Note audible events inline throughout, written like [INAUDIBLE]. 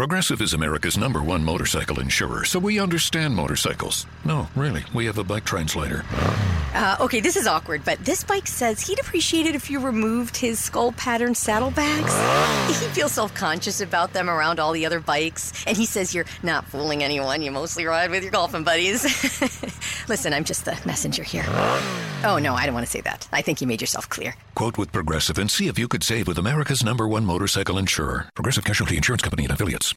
Progressive is America's number one motorcycle insurer, so we understand motorcycles. No, really, we have a bike translator. Uh, okay, this is awkward, but this bike says he'd appreciate it if you removed his skull pattern saddlebags. [LAUGHS] he feels self conscious about them around all the other bikes, and he says you're not fooling anyone. You mostly ride with your golfing buddies. [LAUGHS] Listen, I'm just the messenger here. Oh, no, I don't want to say that. I think you made yourself clear. Quote with Progressive and see if you could save with America's number one motorcycle insurer, Progressive Casualty Insurance Company and Affiliates.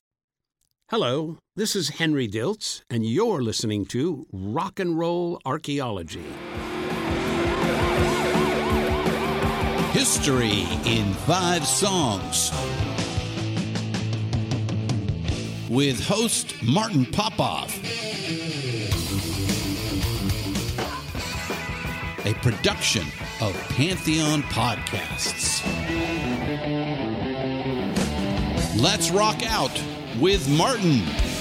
Hello, this is Henry Diltz, and you're listening to Rock and Roll Archaeology. History in Five Songs. With host Martin Popoff. A production of Pantheon Podcasts. Let's rock out with Martin.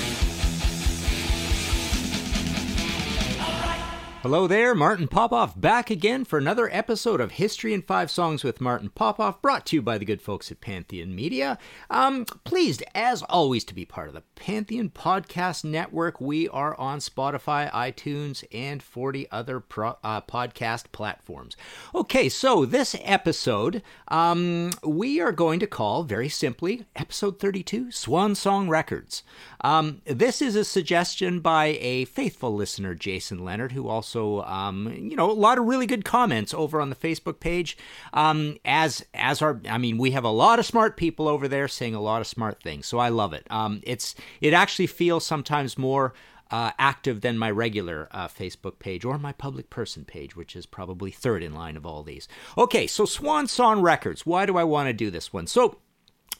Hello there, Martin Popoff back again for another episode of History in Five Songs with Martin Popoff, brought to you by the good folks at Pantheon Media. Um, pleased, as always, to be part of the Pantheon Podcast Network. We are on Spotify, iTunes, and 40 other pro- uh, podcast platforms. Okay, so this episode, um, we are going to call very simply episode 32 Swan Song Records. Um, this is a suggestion by a faithful listener, Jason Leonard, who also also, um, you know, a lot of really good comments over on the Facebook page. Um, as as our, I mean, we have a lot of smart people over there saying a lot of smart things, so I love it. Um, it's it actually feels sometimes more. Uh, active than my regular uh, Facebook page or my public person page, which is probably third in line of all these. Okay, so Swan Song Records. Why do I want to do this one? So,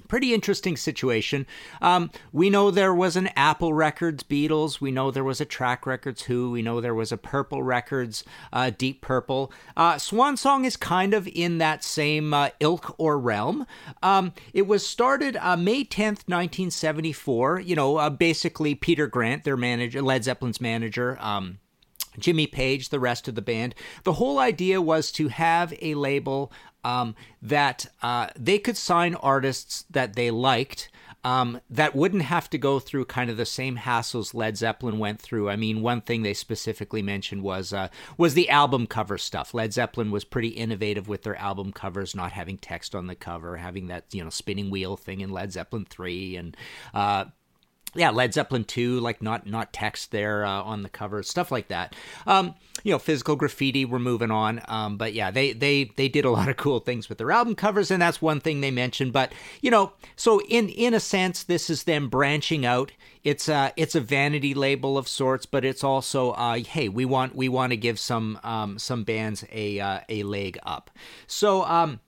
pretty interesting situation. Um, we know there was an Apple Records Beatles. We know there was a Track Records Who. We know there was a Purple Records uh, Deep Purple. Uh, Swan Song is kind of in that same uh, ilk or realm. Um, it was started uh, May 10th, 1974. You know, uh, basically Peter Grant, their manager, Led Zeppelin's manager. Um, Jimmy Page, the rest of the band. The whole idea was to have a label um, that uh, they could sign artists that they liked. Um, that wouldn't have to go through kind of the same hassles Led Zeppelin went through. I mean, one thing they specifically mentioned was uh, was the album cover stuff. Led Zeppelin was pretty innovative with their album covers, not having text on the cover, having that you know spinning wheel thing in Led Zeppelin three, and uh, yeah, Led Zeppelin 2, like not not text there uh, on the cover, stuff like that. Um, you know, physical graffiti. We're moving on, um, but yeah, they they they did a lot of [LAUGHS] cool things with their album covers, and that's one thing they mentioned. But you know, so in in a sense, this is them branching out. It's a it's a vanity label of sorts, but it's also uh, hey, we want we want to give some um, some bands a uh, a leg up. So um,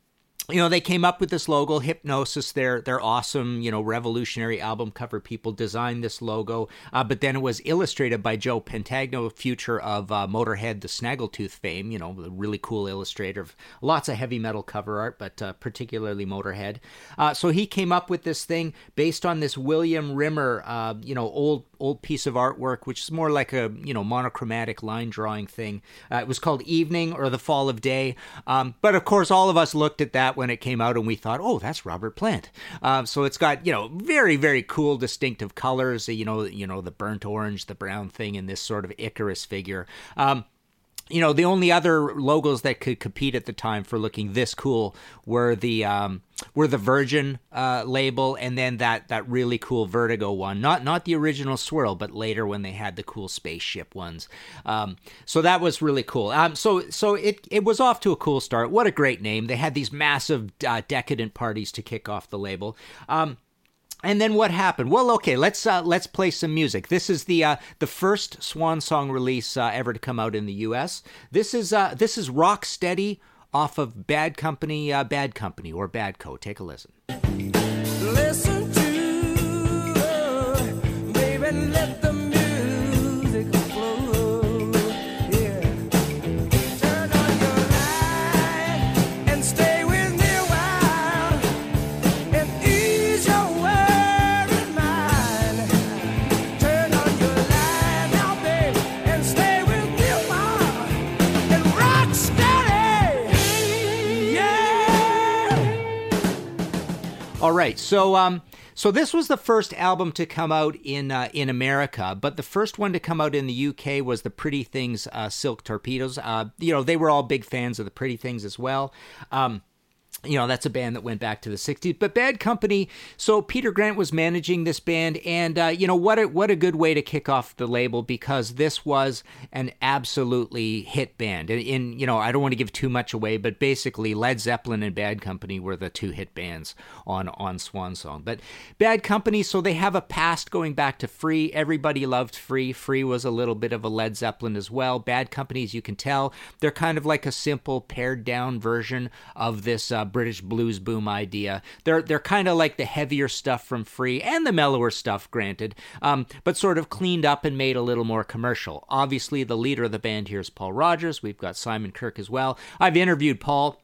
you know they came up with this logo Hipgnosis they're awesome you know revolutionary album cover. People designed this logo uh, but then it was illustrated by Joe Petagno future of uh, motorhead the snaggletooth fame you know the really cool illustrator of lots of heavy metal cover art but uh, particularly motorhead. Uh, so he came up with this thing based on this william rimmer uh, you know old old piece of artwork which is more like a you know monochromatic line drawing thing uh, it was called evening or the fall of day um, but of course all of us looked at that when it came out and we thought, oh, that's Robert Plant. Uh, so it's got you know very very cool distinctive colors. You know you know the burnt orange, the brown thing, and this sort of Icarus figure. Um, you know, the only other logos that could compete at the time for looking this cool were the um, were the Virgin uh, label and then that that really cool Vertigo one. Not not the original Swirl, but later when they had the cool spaceship ones. Um, so that was really cool. Um, so so it it was off to a cool start. What a great name! They had these massive uh, decadent parties to kick off the label. Um, and then what happened? Well, okay, let's uh, let's play some music. This is the uh, the first Swan Song release uh, ever to come out in the U.S. This is uh, this is Rock Steady off of Bad Company, uh, Bad Company or Bad Co. Take a listen. Listen to, uh, baby, right, so um, so this was the first album to come out in uh, in America, but the first one to come out in the UK was the Pretty Things uh, Silk Torpedoes. Uh, you know, they were all big fans of the Pretty Things as well. Um, you know that's a band that went back to the 60s but bad company so peter grant was managing this band and uh, you know what a, what a good way to kick off the label because this was an absolutely hit band. In, in you know i don't want to give too much away but basically led zeppelin and bad company were the two hit bands on on swan song. But bad company so they have a past going back to free. Everybody loved free. Free was a little bit of a led zeppelin as well. Bad company as you can tell they're kind of like a simple pared down version of this uh, British blues boom idea. They're they're kind of like the heavier stuff from Free and the mellower stuff, granted, um, but sort of cleaned up and made a little more commercial. Obviously, the leader of the band here is Paul Rodgers. We've got Simon Kirke as well. I've interviewed Paul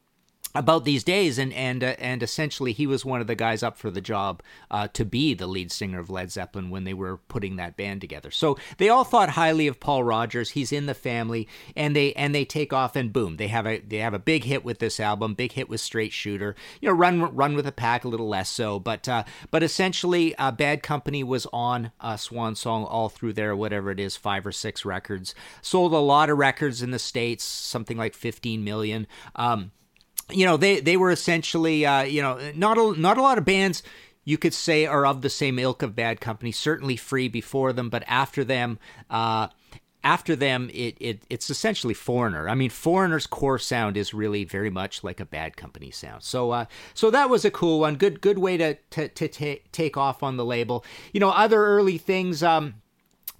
about these days and and uh, and essentially he was one of the guys up for the job uh, to be the lead singer of Led Zeppelin when they were putting that band together. So they all thought highly of Paul Rodgers. He's in the family and they and they take off and boom, they have a they have a big hit with this album, big hit with Straight Shooter. You know, Run Run with a Pack a little less so, but uh, but essentially uh, Bad Company was on uh, Swan Song all through there whatever it is, 5 or 6 records. Sold a lot of records in the states, something like 15 million. Um, you know they they were essentially uh, you know not a, not a lot of bands you could say are of the same ilk of Bad Company. Certainly Free before them, but after them. Uh, after them, it, it it's essentially Foreigner. I mean, Foreigner's core sound is really very much like a Bad Company sound. So, uh, so that was a cool one. Good, good way to to, to take off on the label. You know, other early things. Um,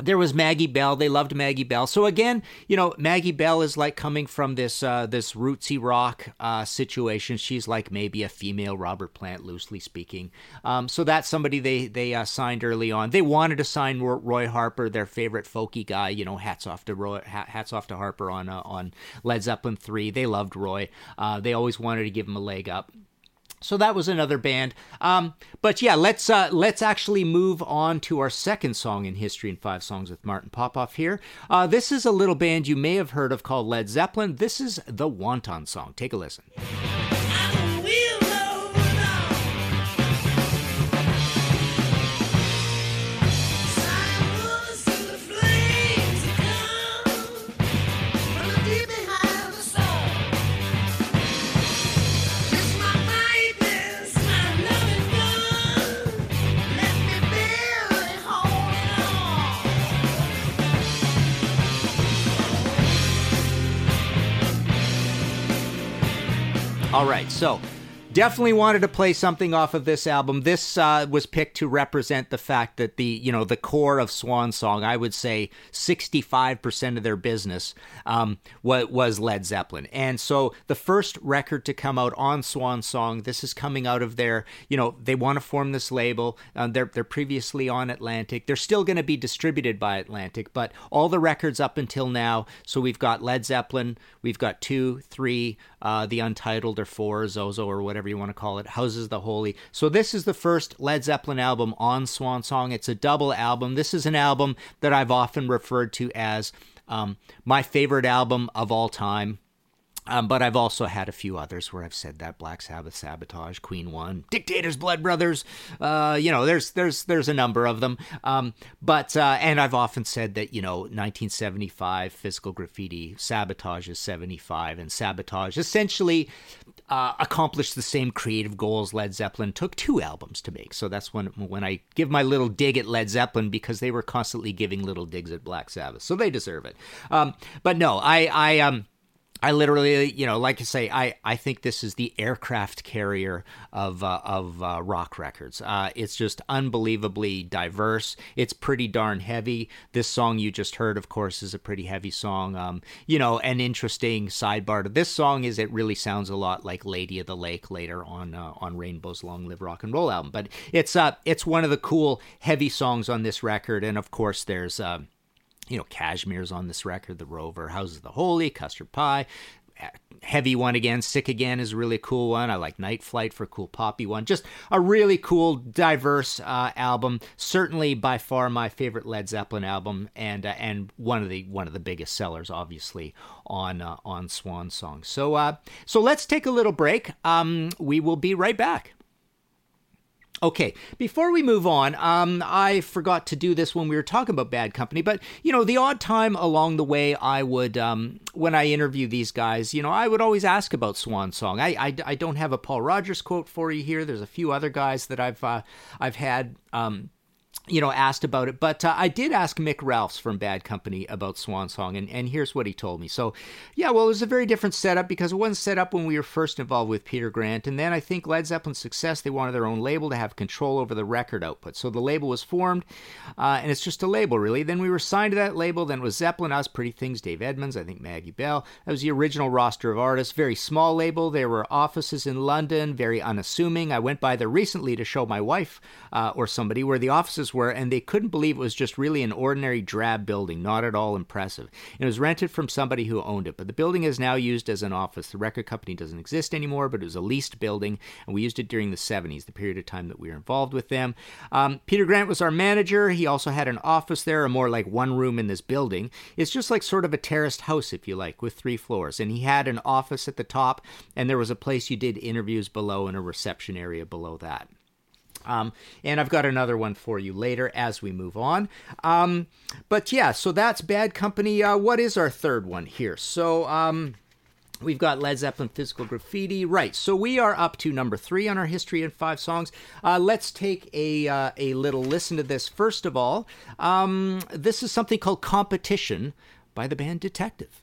there was Maggie Bell. They loved Maggie Bell. So again, you know, Maggie Bell is like coming from this uh, this rootsy rock uh, situation. She's like maybe a female Robert Plant, loosely speaking. Um, so that's somebody they they uh, signed early on. They wanted to sign Roy Harper, their favorite folky guy. You know, hats off to Roy, hats off to Harper on uh, on Led Zeppelin three. They loved Roy. Uh, they always wanted to give him a leg up. So that was another band. Um, but yeah, let's uh, let's actually move on to our second song in history in five songs with Martin Popoff here. Uh, this is a little band you may have heard of called Led Zeppelin. This is the Wanton Song. Take a listen. All right, so definitely wanted to play something off of this album. This uh, was picked to represent the fact that the you know the core of Swan Song, I would say, sixty five percent of their business um, was, Led Zeppelin, and so the first record to come out on Swan Song, this is coming out of their you know they want to form this label. Uh, they're they're previously on Atlantic. They're still going to be distributed by Atlantic, but all the records up until now. So we've got Led Zeppelin, we've got two, three, uh, the Untitled or four, Zoso or whatever you want to call it, Houses the Holy. So this is the first Led Zeppelin album on Swan Song. It's a double album. This is an album that I've often referred to as um, my favorite album of all time. Um, but I've also had a few others where I've said that Black Sabbath, Sabotage, Queen One, Dictators, Blood Brothers. Uh, you know, there's there's there's a number of them. Um, but uh, and I've often said that you know 1975 Physical Graffiti, Sabotage is 75, and Sabotage essentially uh, accomplished the same creative goals Led Zeppelin took two albums to make. So that's when when I give my little dig at Led Zeppelin because they were constantly giving little digs at Black Sabbath, so they deserve it. Um, but no, I I um I literally, you know, like I say, I, I think this is the aircraft carrier of uh, of uh, rock records. Uh, it's just unbelievably diverse. It's pretty darn heavy. This song you just heard, of course, is a pretty heavy song. Um, you know, an interesting sidebar to this song is it really sounds a lot like "Lady of the Lake" later on uh, on Rainbow's "Long Live Rock and Roll" album. But it's uh it's one of the cool heavy songs on this record, and of course there's. Uh, you know, Kashmir's on this record, The Rover, Houses of the Holy, Custard Pie. Heavy one again, Sick Again is a really cool one. I like Night Flight for a cool poppy one. Just a really cool, diverse uh, album. Certainly, by far, my favorite Led Zeppelin album, and uh, and one of the one of the biggest sellers, obviously on uh, on Swan Song. So uh, so let's take a little break. Um, we will be right back. Okay, before we move on, um, I forgot to do this when we were talking about Bad Company, but you know, the odd time along the way, I would, um, when I interview these guys, you know, I would always ask about Swan Song. I, I, I don't have a Paul Rodgers quote for you here. There's a few other guys that I've uh, I've had. Um, you know, asked about it. But uh, I did ask Mick Ralphs from Bad Company about Swan Song, and, and here's what he told me. So, yeah, well, it was a very different setup because it wasn't set up when we were first involved with Peter Grant. And then I think Led Zeppelin's success, they wanted their own label to have control over the record output. So the label was formed, uh, and it's just a label, really. Then we were signed to that label. Then it was Zeppelin, us, Pretty Things, Dave Edmunds, I think Maggie Bell. That was the original roster of artists. Very small label. There were offices in London, very unassuming. I went by there recently to show my wife uh, or somebody where the offices were, and they couldn't believe it was just really an ordinary drab building, not at all impressive. It was rented from somebody who owned it, but the building is now used as an office. The record company doesn't exist anymore, but it was a leased building, and we used it during the 70s, the period of time that we were involved with them. Um, Peter Grant was our manager. He also had an office there, or more like one room in this building. It's just like sort of a terraced house, if you like, with three floors. And he had an office at the top, and there was a place you did interviews below and a reception area below that. Um, and I've got another one for you later as we move on. Um, but yeah, so that's Bad Company. Uh, what is our third one here? So, um, We've got Led Zeppelin Physical Graffiti. Right. So we are up to number three on our History in Five Songs. Uh, let's take a, uh, a little listen to this. First of all, um, this is something called Competition by the band Detective.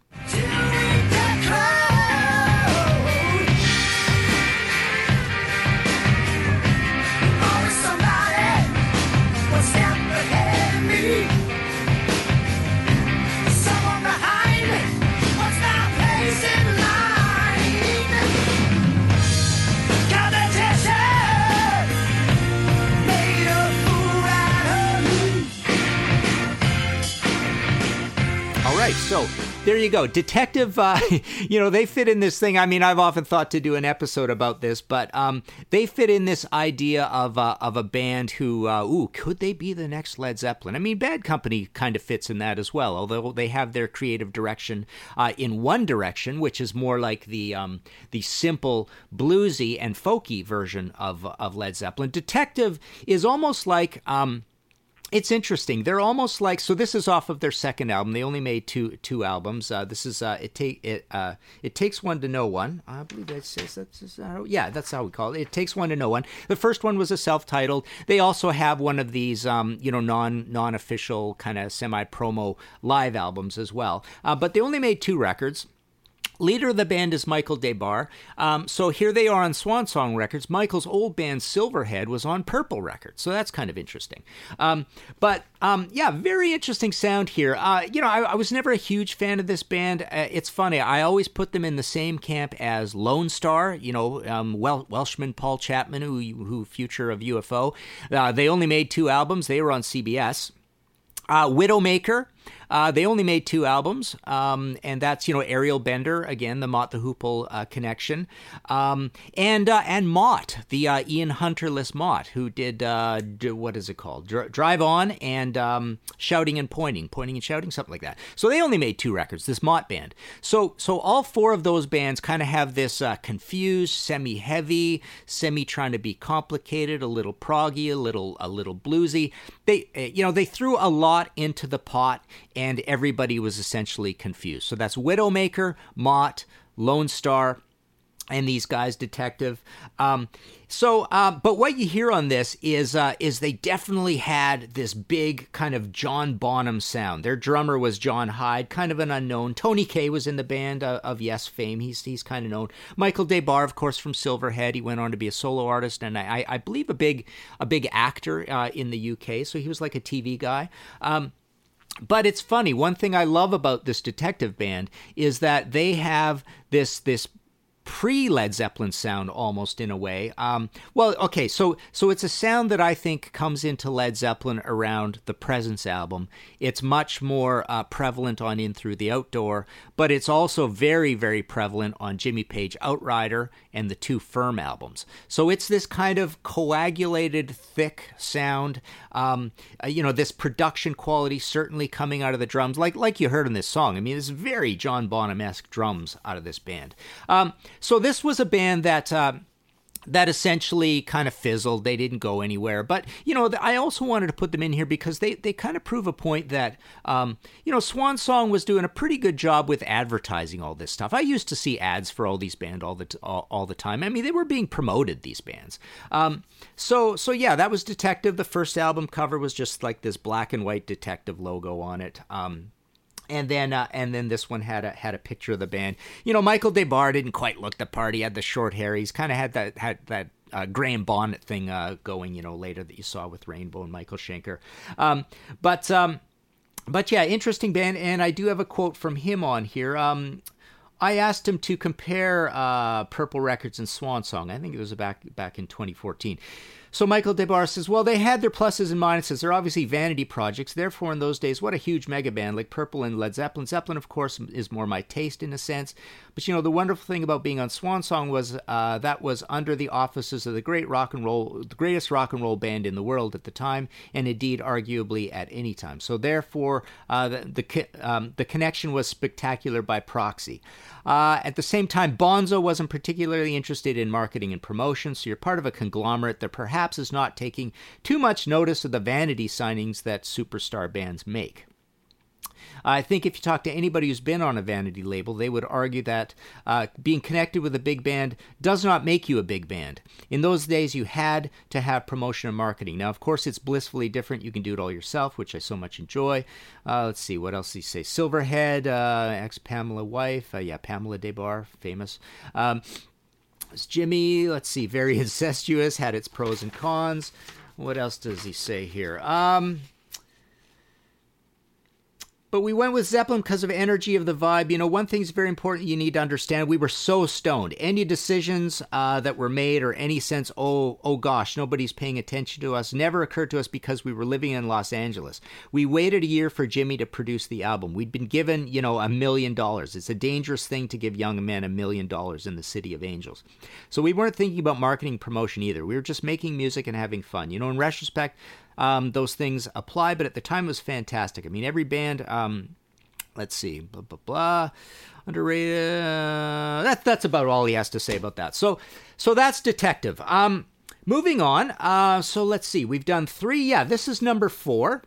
There you go. Detective, uh, [LAUGHS] you know, they fit in this thing. I mean, I've often thought to do an episode about this, but um, they fit in this idea of, uh, of a band who, uh, ooh, could they be the next Led Zeppelin? I mean, Bad Company kind of fits in that as well, although they have their creative direction uh, in one direction, which is more like the, um, the simple bluesy and folky version of, of Led Zeppelin. Detective is almost like. Um, it's interesting. They're almost like so. This is off of their second album. They only made two two albums. Uh, this is uh, it take it uh, it takes one to know one. I believe that says that's uh, yeah that's how we call it. It takes one to know one. The first one was a self titled. They also have one of these um, you know non non official kind of semi promo live albums as well. Uh, but they only made two records. Leader of the band is Michael Des Barres. Um, so here they are on Swan Song Records. Michael's old band Silverhead was on Purple Records, so that's kind of interesting. Um, but um, yeah, very interesting sound here. Uh, you know, I, I, was never a huge fan of this band. Uh, it's funny, I always put them in the same camp as Lone Star. You know, um, Wel- Welshman Paul Chapman, who who future of UFO. Uh, they only made two albums. They were on CBS. Uh, Widowmaker. Uh, they only made two albums, um, and that's you know Ariel Bender again, the Mott the Hoople uh, connection, um, and uh, and Mott, the uh, Ian Hunterless Mott, who did uh, what is it called, Dr- Drive On and um, Shouting and Pointing, Pointing and Shouting, something like that. So they only made two records. This Mott band. So so all four of those bands kind of have this uh, confused, semi-heavy, semi trying to be complicated, a little proggy, a little a little bluesy. They you know they threw a lot into the pot and everybody was essentially confused. So that's Widowmaker, Mott, Lone Star, and these guys, Detective. Um, so, uh, but what you hear on this is uh, is they definitely had this big kind of John Bonham sound. Their drummer was John Hyde, kind of an unknown. Tony Kaye was in the band uh, of Yes fame. He's he's kind of known. Michael Des Barres, of course, from Silverhead. He went on to be a solo artist and I, I believe a big a big actor uh, in the UK. So he was like a TV guy. Um, but it's funny. One thing I love about this detective band is that they have this this pre Led Zeppelin sound almost in a way. Um, well, okay, so so it's a sound that I think comes into Led Zeppelin around the Presence album. It's much more uh, prevalent on In Through the Outdoor, but it's also very very prevalent on Jimmy Page Outrider and the two Firm albums. So it's this kind of coagulated, thick sound. Um, uh, you know, this production quality certainly coming out of the drums, like like you heard in this song. I mean, it's very John Bonham esque drums out of this band. Um, so this was a band that. Uh, that essentially kind of fizzled. They didn't go anywhere. But you know, I also wanted to put them in here because they they kind of prove a point that um, you know Swan Song was doing a pretty good job with advertising all this stuff. I used to see ads for all these bands all the t- all, all, the time. I mean, they were being promoted these bands. Um, so so yeah, that was Detective. The first album cover was just like this black and white detective logo on it. Um, and then uh, and then this one had a had a picture of the band. You know, Michael Des Barres didn't quite look the part. He had the short hair. He's kind of had that had that uh, Graham Bonnet thing uh, going. You know, later that you saw with Rainbow and Michael Schenker. Um, but um, but yeah, interesting band. And I do have a quote from him on here. Um, I asked him to compare uh, Purple Records and Swan Song. I think it was back back in 2014. So Michael Des Barres says, well, they had their pluses and minuses. They're obviously vanity projects. Therefore, in those days, what a huge mega band like Purple and Led Zeppelin. Zeppelin, of course, is more my taste in a sense. But you know, the wonderful thing about being on Swan Song was uh, that was under the offices of the great rock and roll, the greatest rock and roll band in the world at the time, and indeed, arguably at any time. So therefore, uh, the the, um, the connection was spectacular by proxy. Uh, at the same time, Bonzo wasn't particularly interested in marketing and promotion, so you're part of a conglomerate that perhaps is not taking too much notice of the vanity signings that superstar bands make. I think if you talk to anybody who's been on a vanity label, they would argue that uh, being connected with a big band does not make you a big band. In those days, you had to have promotion and marketing. Now, of course, it's blissfully different. You can do it all yourself, which I so much enjoy. Uh, let's see, what else do you say? Silverhead, uh, ex Pamela wife. Uh, yeah, Pamela Des Barres, famous. Um, Jimmy, let's see, very [LAUGHS] incestuous, had its pros and cons. What else does he say here? Um, but we went with Zeppelin because of energy of the vibe. You know, one thing's very important you need to understand. We were so stoned. Any decisions uh, that were made or any sense, oh, oh gosh, nobody's paying attention to us, never occurred to us because we were living in Los Angeles. We waited a year for Jimmy to produce the album. We'd been given, you know, a million dollars. It's a dangerous thing to give young men a million dollars in the city of angels. So we weren't thinking about marketing promotion either. We were just making music and having fun. You know, in retrospect, um, those things apply. But at the time, it was fantastic. I mean, every band. Um, let's see, blah blah blah. Underrated. Uh, that, that's about all he has to say about that. So, so that's Detective. Um, moving on. Uh, so let's see. We've done three. Yeah, this is number four.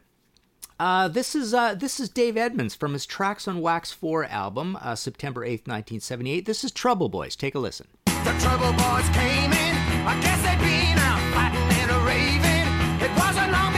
Uh, this is uh, this is Dave Edmunds from his Tracks on Wax 4 album, uh, September 8th, 1978. This is Trouble Boys. Take a listen. The Trouble Boys came in. I guess they'd. It wasn't long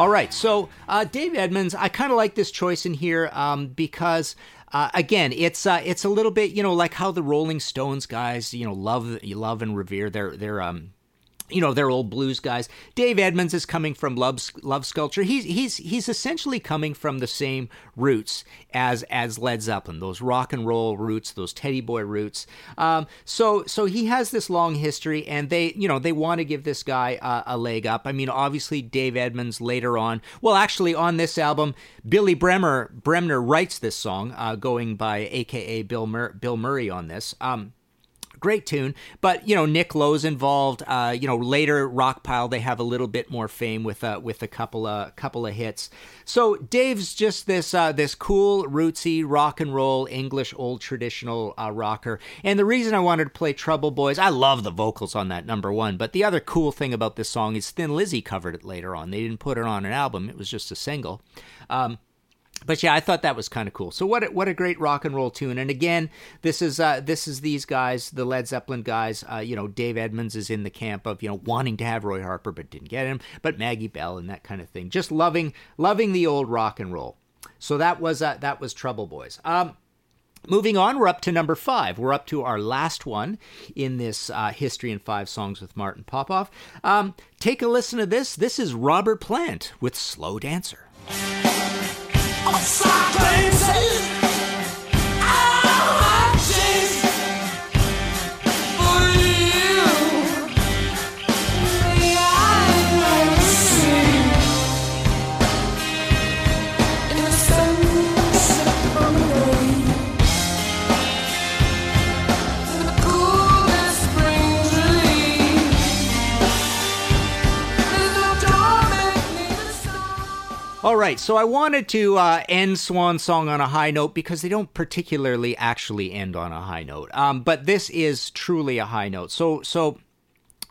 All right, so uh, Dave Edmunds, I kind of like this choice in here um, because. Uh, again, it's uh, it's a little bit you know like how the Rolling Stones guys you know love love and revere their their um you know, they're old blues guys. Dave Edmunds is coming from Love, Love Sculpture. He's he's he's essentially coming from the same roots as as Led Zeppelin, those rock and roll roots, those Teddy Boy roots. Um, so so he has this long history, and they you know they want to give this guy uh, a leg up. I mean, obviously Dave Edmunds later on. Well, actually on this album, Billy Bremner Bremner writes this song, uh, going by AKA Bill Mur- Bill Murray on this. Um, great tune. But you know, Nick Lowe's involved. Uh, you know, later Rockpile they have a little bit more fame with uh, with a couple of couple of hits. So Dave's just this uh, this cool rootsy rock and roll English old traditional uh, rocker. And the reason I wanted to play Trouble Boys, I love the vocals on that number one. But the other cool thing about this song is Thin Lizzy covered it later on. They didn't put it on an album; it was just a single. Um, but yeah, I thought that was kind of cool. So what a, what a great rock and roll tune. And again, this is uh, this is these guys, the Led Zeppelin guys. Uh, you know, Dave Edmunds is in the camp of you know wanting to have Roy Harper but didn't get him, but Maggie Bell and that kind of thing. Just loving loving the old rock and roll. So that was uh, that was Trouble Boys. Um, Moving on, we're up to number five. We're up to our last one in this uh, History in Five Songs with Martin Popoff. Um, take a listen to this. This is Robert Plant with Slow Dancer. Silence. All right, so I wanted to uh, end Swan Song on a high note because they don't particularly actually end on a high note. Um, but this is truly a high note. So, so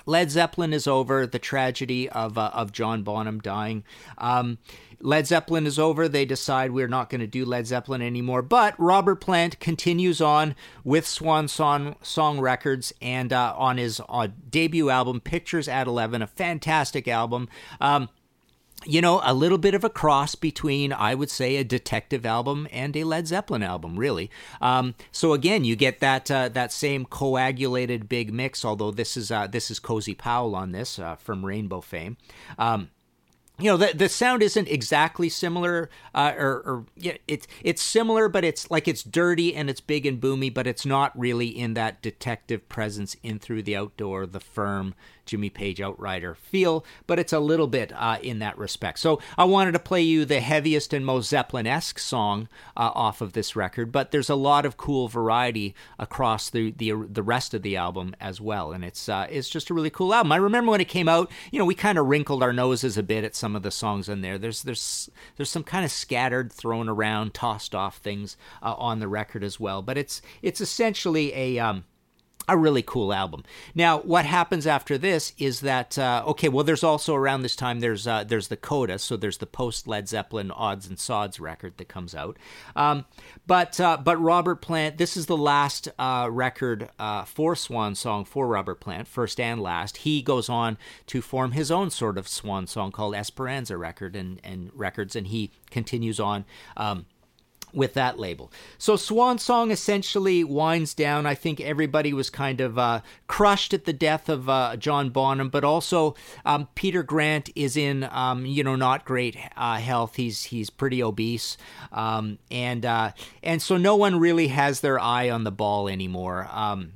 Led Zeppelin is over. The tragedy of uh, of John Bonham dying. Um, Led Zeppelin is over. They decide we're not going to do Led Zeppelin anymore. But Robert Plant continues on with Swan Song, Song Records and uh, on his uh, debut album, Pictures at 11, a fantastic album. Um, you know, a little bit of a cross between, I would say, a detective album and a Led Zeppelin album, really. Um, so again, you get that uh, that same coagulated big mix. Although this is uh, this is Cozy Powell on this uh, from Rainbow fame. Um, you know the the sound isn't exactly similar uh, or, or yeah, it's it's similar but it's like it's dirty and it's big and boomy but it's not really in that detective presence in through the outdoor the firm Jimmy Page Outrider feel, but it's a little bit uh, in that respect. So I wanted to play you the heaviest and most Zeppelin esque song uh, off of this record, but there's a lot of cool variety across the, the the rest of the album as well, and it's uh, it's just a really cool album. I remember when it came out, you know, we kind of wrinkled our noses a bit at some of the songs in there. There's there's there's some kind of scattered, thrown around, tossed off things uh, on the record as well, but it's it's essentially a um, a really cool album. Now, what happens after this is that uh, okay, well, there's also around this time there's uh, there's the Coda, so there's the post Led Zeppelin Odds and Sods record that comes out. Um, but uh, but Robert Plant, this is the last uh, record uh, for Swan Song for Robert Plant, first and last. He goes on to form his own sort of Swan Song called Es Paranza Record and and Records, and he continues on. Um, with that label. So Swan Song essentially winds down. I think everybody was kind of uh, crushed at the death of uh, John Bonham, but also um, Peter Grant is in um, you know not great uh, health. He's he's pretty obese, um, and uh, and so no one really has their eye on the ball anymore. Um,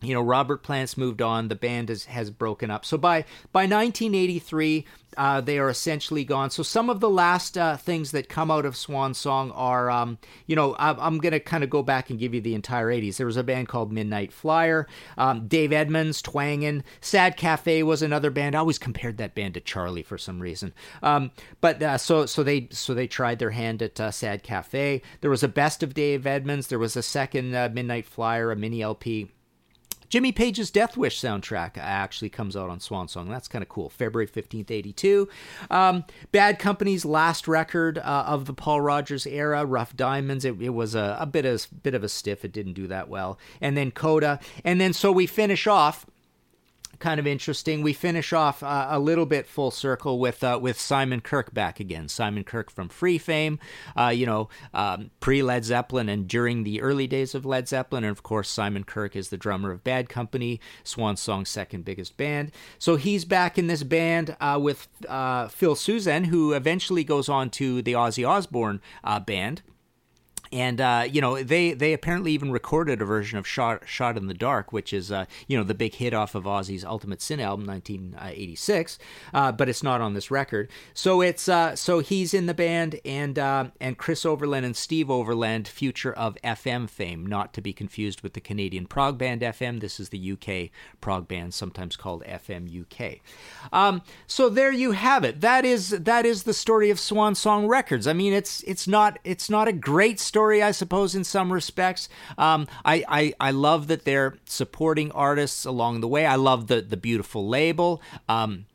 you know, Robert Plant's moved on. The band is, has broken up. So by by 1983, uh, they are essentially gone. So some of the last uh, things that come out of Swan Song are, um, you know, I, am going to kind of go back and give you the entire 80s. There was a band called Midnight Flyer, um, Dave Edmunds, Twangin', Sad Cafe was another band. I always compared that band to Charlie for some reason. Um, but uh, so so they so they tried their hand at uh, Sad Cafe. There was a best of Dave Edmunds. There was a second uh, Midnight Flyer, a mini LP. Jimmy Page's Death Wish soundtrack actually comes out on Swan Song. That's kind of cool. February 15th, 82. Um, Bad Company's last record uh, of the Paul Rodgers era, Rough Diamonds. It, it was a, a, bit, of, bit of a stiff. It didn't do that well. And then Coda. And then so we finish off kind of interesting. We finish off uh, a little bit full circle with uh, with Simon Kirke back again. Simon Kirke from Free fame, uh, you know, um, pre Led Zeppelin and during the early days of Led Zeppelin, and of course Simon Kirke is the drummer of Bad Company, Swan Song's second biggest band. So he's back in this band uh, with uh, Phil Soussan, who eventually goes on to the Ozzy Osbourne uh, band and uh, you know they they apparently even recorded a version of "Shot Shot in the Dark," which is uh, you know the big hit off of Ozzy's Ultimate Sin album, 1986, uh, but it's not on this record. So it's uh, so he's in the band, and uh, and Chris Overland and Steve Overland, future of FM fame, not to be confused with the Canadian prog band FM. This is the UK prog band, sometimes called FM UK. Um, so there you have it. That is that is the story of Swan Song Records. I mean, it's it's not it's not a great story story, I suppose, in some respects. Um, I, I, I love that they're supporting artists along the way. I love the, the beautiful label. Um,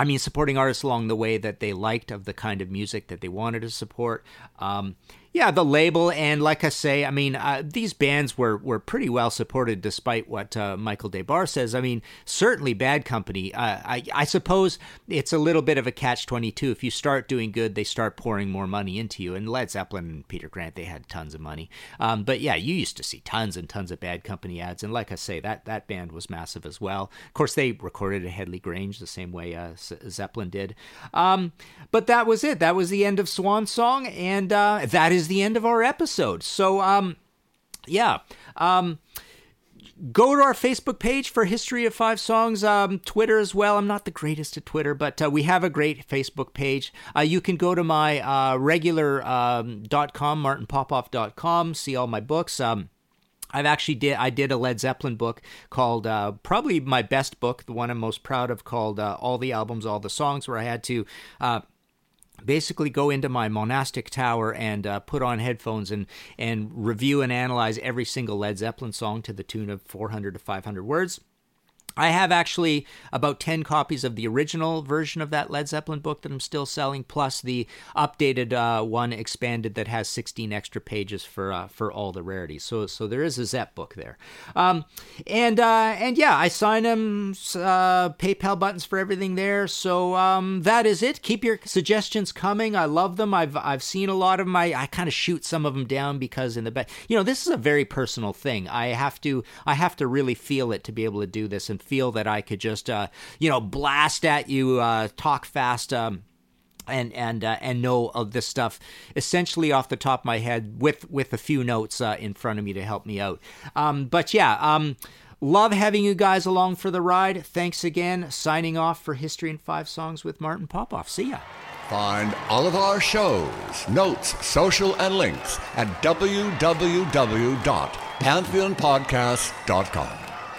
I mean, supporting artists along the way that they liked of the kind of music that they wanted to support. Um, yeah, the label and like I say, I mean, uh, these bands were were pretty well supported despite what uh, Michael Des Barres says. I mean, certainly Bad Company. Uh, I I suppose it's a little bit of a catch twenty two. If you start doing good, they start pouring more money into you. And Led Zeppelin and Peter Grant, they had tons of money. Um, but yeah, you used to see tons and tons of Bad Company ads. And like I say, that that band was massive as well. Of course, they recorded at Headley Grange the same way uh, Zeppelin did. Um, but that was it. That was the end of Swan Song, and uh, that is the end of our episode. So, um, yeah. Um, go to our Facebook page for History of Five Songs, um, Twitter as well. I'm not the greatest at Twitter, but uh, we have a great Facebook page. Uh, you can go to my uh, regular um, .com, martinpopoff.com, see all my books. Um, I've actually did I did a Led Zeppelin book called uh, probably my best book, the one I'm most proud of, called uh, All the Albums, All the Songs, where I had to uh, basically go into my monastic tower and uh, put on headphones and and review and analyze every single Led Zeppelin song to the tune of 400 to 500 words. I have actually about 10 copies of the original version of that Led Zeppelin book that I'm still selling, plus the updated uh, one expanded that has 16 extra pages for uh, for all the rarities. So so there is a Zepp book there. Um, and uh, and yeah, I sign them uh, PayPal buttons for everything there. So um, that is it. Keep your suggestions coming. I love them. I've I've seen a lot of them. I, I kind of shoot some of them down because in the back, you know, this is a very personal thing. I have to I have to really feel it to be able to do this and feel that I could just, uh, you know, blast at you, uh, talk fast. Um, and and uh, and know of this stuff essentially off the top of my head with with a few notes uh, in front of me to help me out. Um, but yeah, um, love having you guys along for the ride. Thanks again. Signing off for History in Five Songs with Martin Popoff. See ya. Find all of our shows, notes, social, and links at www.pantheonpodcast.com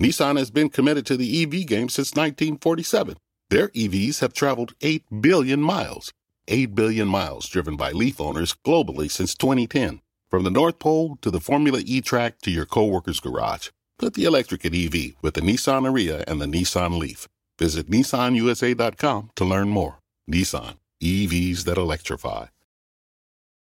Nissan has been committed to the EV game since 1947. Their EVs have traveled 8 billion miles. 8 billion miles driven by Leaf owners globally since 2010. From the North Pole to the Formula E track to your coworker's garage. Put the electric at EV with the Nissan Ariya and the Nissan Leaf. Visit nissanusa.com to learn more. Nissan, EVs that electrify.